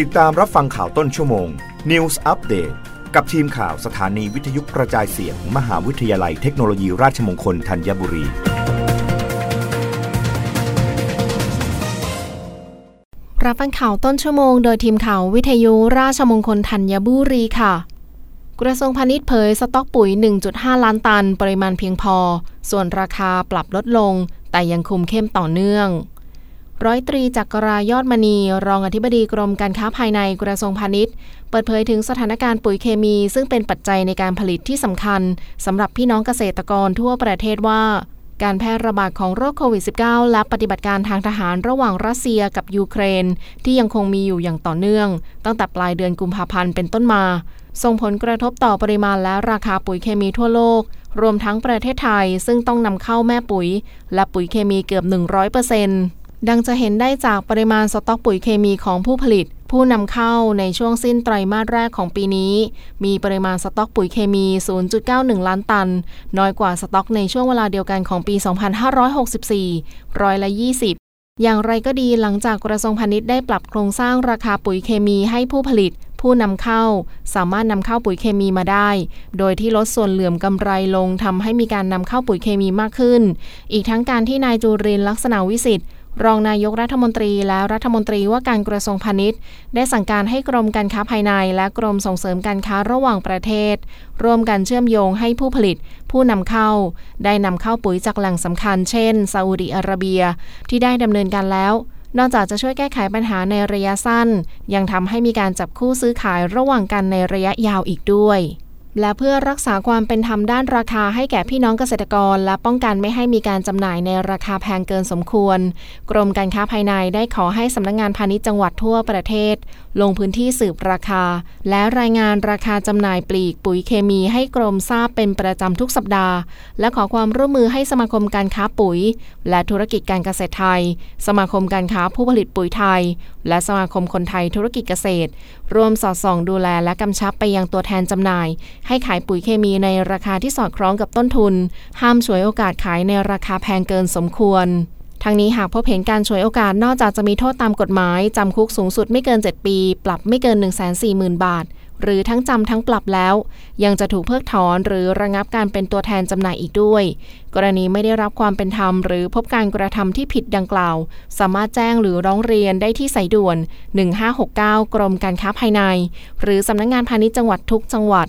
ติดตามรับฟังข่าวต้นชั่วโมง News Update กับทีมข่าวสถานีวิทยุกระจายเสียงมมหาวิทยาลัยเทคโนโลยีราชมงคลธัญบุรี รับฟังข่าวต้นชั่วโมงโดยทีมข่าววิทยุราชมงคลธัญบุรีค่ะ กระทรวงพาณิชย์เผยสต็อกปุ๋ย 1.5 ล้านตัน ปริมาณเพียงพอ ส่วนราคาปรับลดลง แต่ยังคุมเข้มต่อเนื่อง ร้อยตรีจักรายอดมณี รองอธิบดีกรมการค้าภายในกระทรวงพาณิชย์ เปิดเผยถึงสถานการณ์ปุ๋ยเคมี ซึ่งเป็นปัจจัยในการผลิตที่สำคัญสำหรับพี่น้องเกษตรกรทั่วประเทศว่า การแพร่ระบาดของโรคโควิด -19 และปฏิบัติการทางทหารระหว่างรัสเซียกับยูเครน ที่ยังคงมีอยู่อย่างต่อเนื่อง ตั้งแต่ปลายเดือนกุมภาพันธ์เป็นต้นมา ส่งผลกระทบต่อปริมาณและราคาปุ๋ยเคมีทั่วโลกรวมทั้งประเทศไทยซึ่งต้องนำเข้าแม่ปุ๋ย และปุ๋ยเคมีเกือบ 100% ดังจะเห็นได้จากปริมาณสต็อกปุ๋ยเคมีของผู้ผลิต ผู้นำเข้าในช่วงสิ้นไตรมาสแรกของปีนี้ มีปริมาณสต็อกปุ๋ยเคมี 0.91 ล้านตัน น้อยกว่าสต็อกในช่วงเวลาเดียวกันของปี 2564 ร้อยละ 20อย่างไรก็ดีหลังจากกระทรวงพาณิชย์ได้ปรับโครงสร้างราคาปุ๋ยเคมีให้ผู้ผลิต ผู้นำเข้า สามารถนำเข้าปุ๋ยเคมีมาได้ โดยที่ลดส่วนเหลื่อมกำไรลงทำให้มีการนำเข้าปุ๋ยเคมีมากขึ้น อีกทั้งการที่นายจูรินลักษณะวิสิทธิ์ รองนายกรัฐมนตรีและรัฐมนตรีว่าการกระทรวงพาณิชย์ ได้สั่งการให้กรมการค้าภายในและกรมส่งเสริมการค้าระหว่างประเทศ ร่วมกันเชื่อมโยงให้ผู้ผลิต ผู้นำเข้า ได้นำเข้าปุ๋ยจากแหล่งสำคัญ เช่นซาอุดิอาระเบีย ที่ได้ดำเนินการแล้ว นอกจากจะช่วยแก้ไขปัญหาในระยะสั้น ยังทำให้มีการจับคู่ซื้อขายระหว่างกันในระยะยาวอีกด้วย และเพื่อรักษาความเป็นธรรมด้านราคาให้แก่พี่น้องเกษตรกร และป้องกันไม่ให้มีการจำหน่ายในราคาแพงเกินสมควร กรมการค้าภายในได้ขอให้สำนักงงานพาณิชย์จังหวัดทั่วประเทศ ลงพื้นที่สืบราคา และรายงานราคาจำหน่ายปลีกปุ๋ยเคมีให้กรมทราบเป็นประจำทุกสัปดาห์ และขอความร่วมมือให้สมาคมการค้าปุ๋ย และธุรกิจการเกษตรไทย สมาคมการค้าผู้ผลิตปุ๋ยไทย และสมาคมคนไทยธุรกิจเกษตร ร่วมสอดส่องดูแลและกำชับไปยังตัวแทนจำหน่ายให้ขายปุ๋ยเคมีในราคาที่สอดคล้องกับต้นทุน ห้ามฉวยโอกาสขายในราคาแพงเกินสมควรทั้งนี้หากพบเห็นการฉวยโอกาสนอกจากจะมีโทษตามกฎหมาย จำคุกสูงสุดไม่เกิน 7 ปี ปรับไม่เกิน 140,000 บาท หรือทั้งจำทั้งปรับแล้ว ยังจะถูกเพิกถอนหรือระงับการเป็นตัวแทนจำหน่ายอีกด้วย กรณีไม่ได้รับความเป็นธรรม หรือพบการกระทำที่ผิดดังกล่าว สามารถแจ้งหรือร้องเรียนได้ที่สายด่วน 1569 กรมการค้าภายใน หรือสำนักงงานพาณิชย์จังหวัดทุกจังหวัด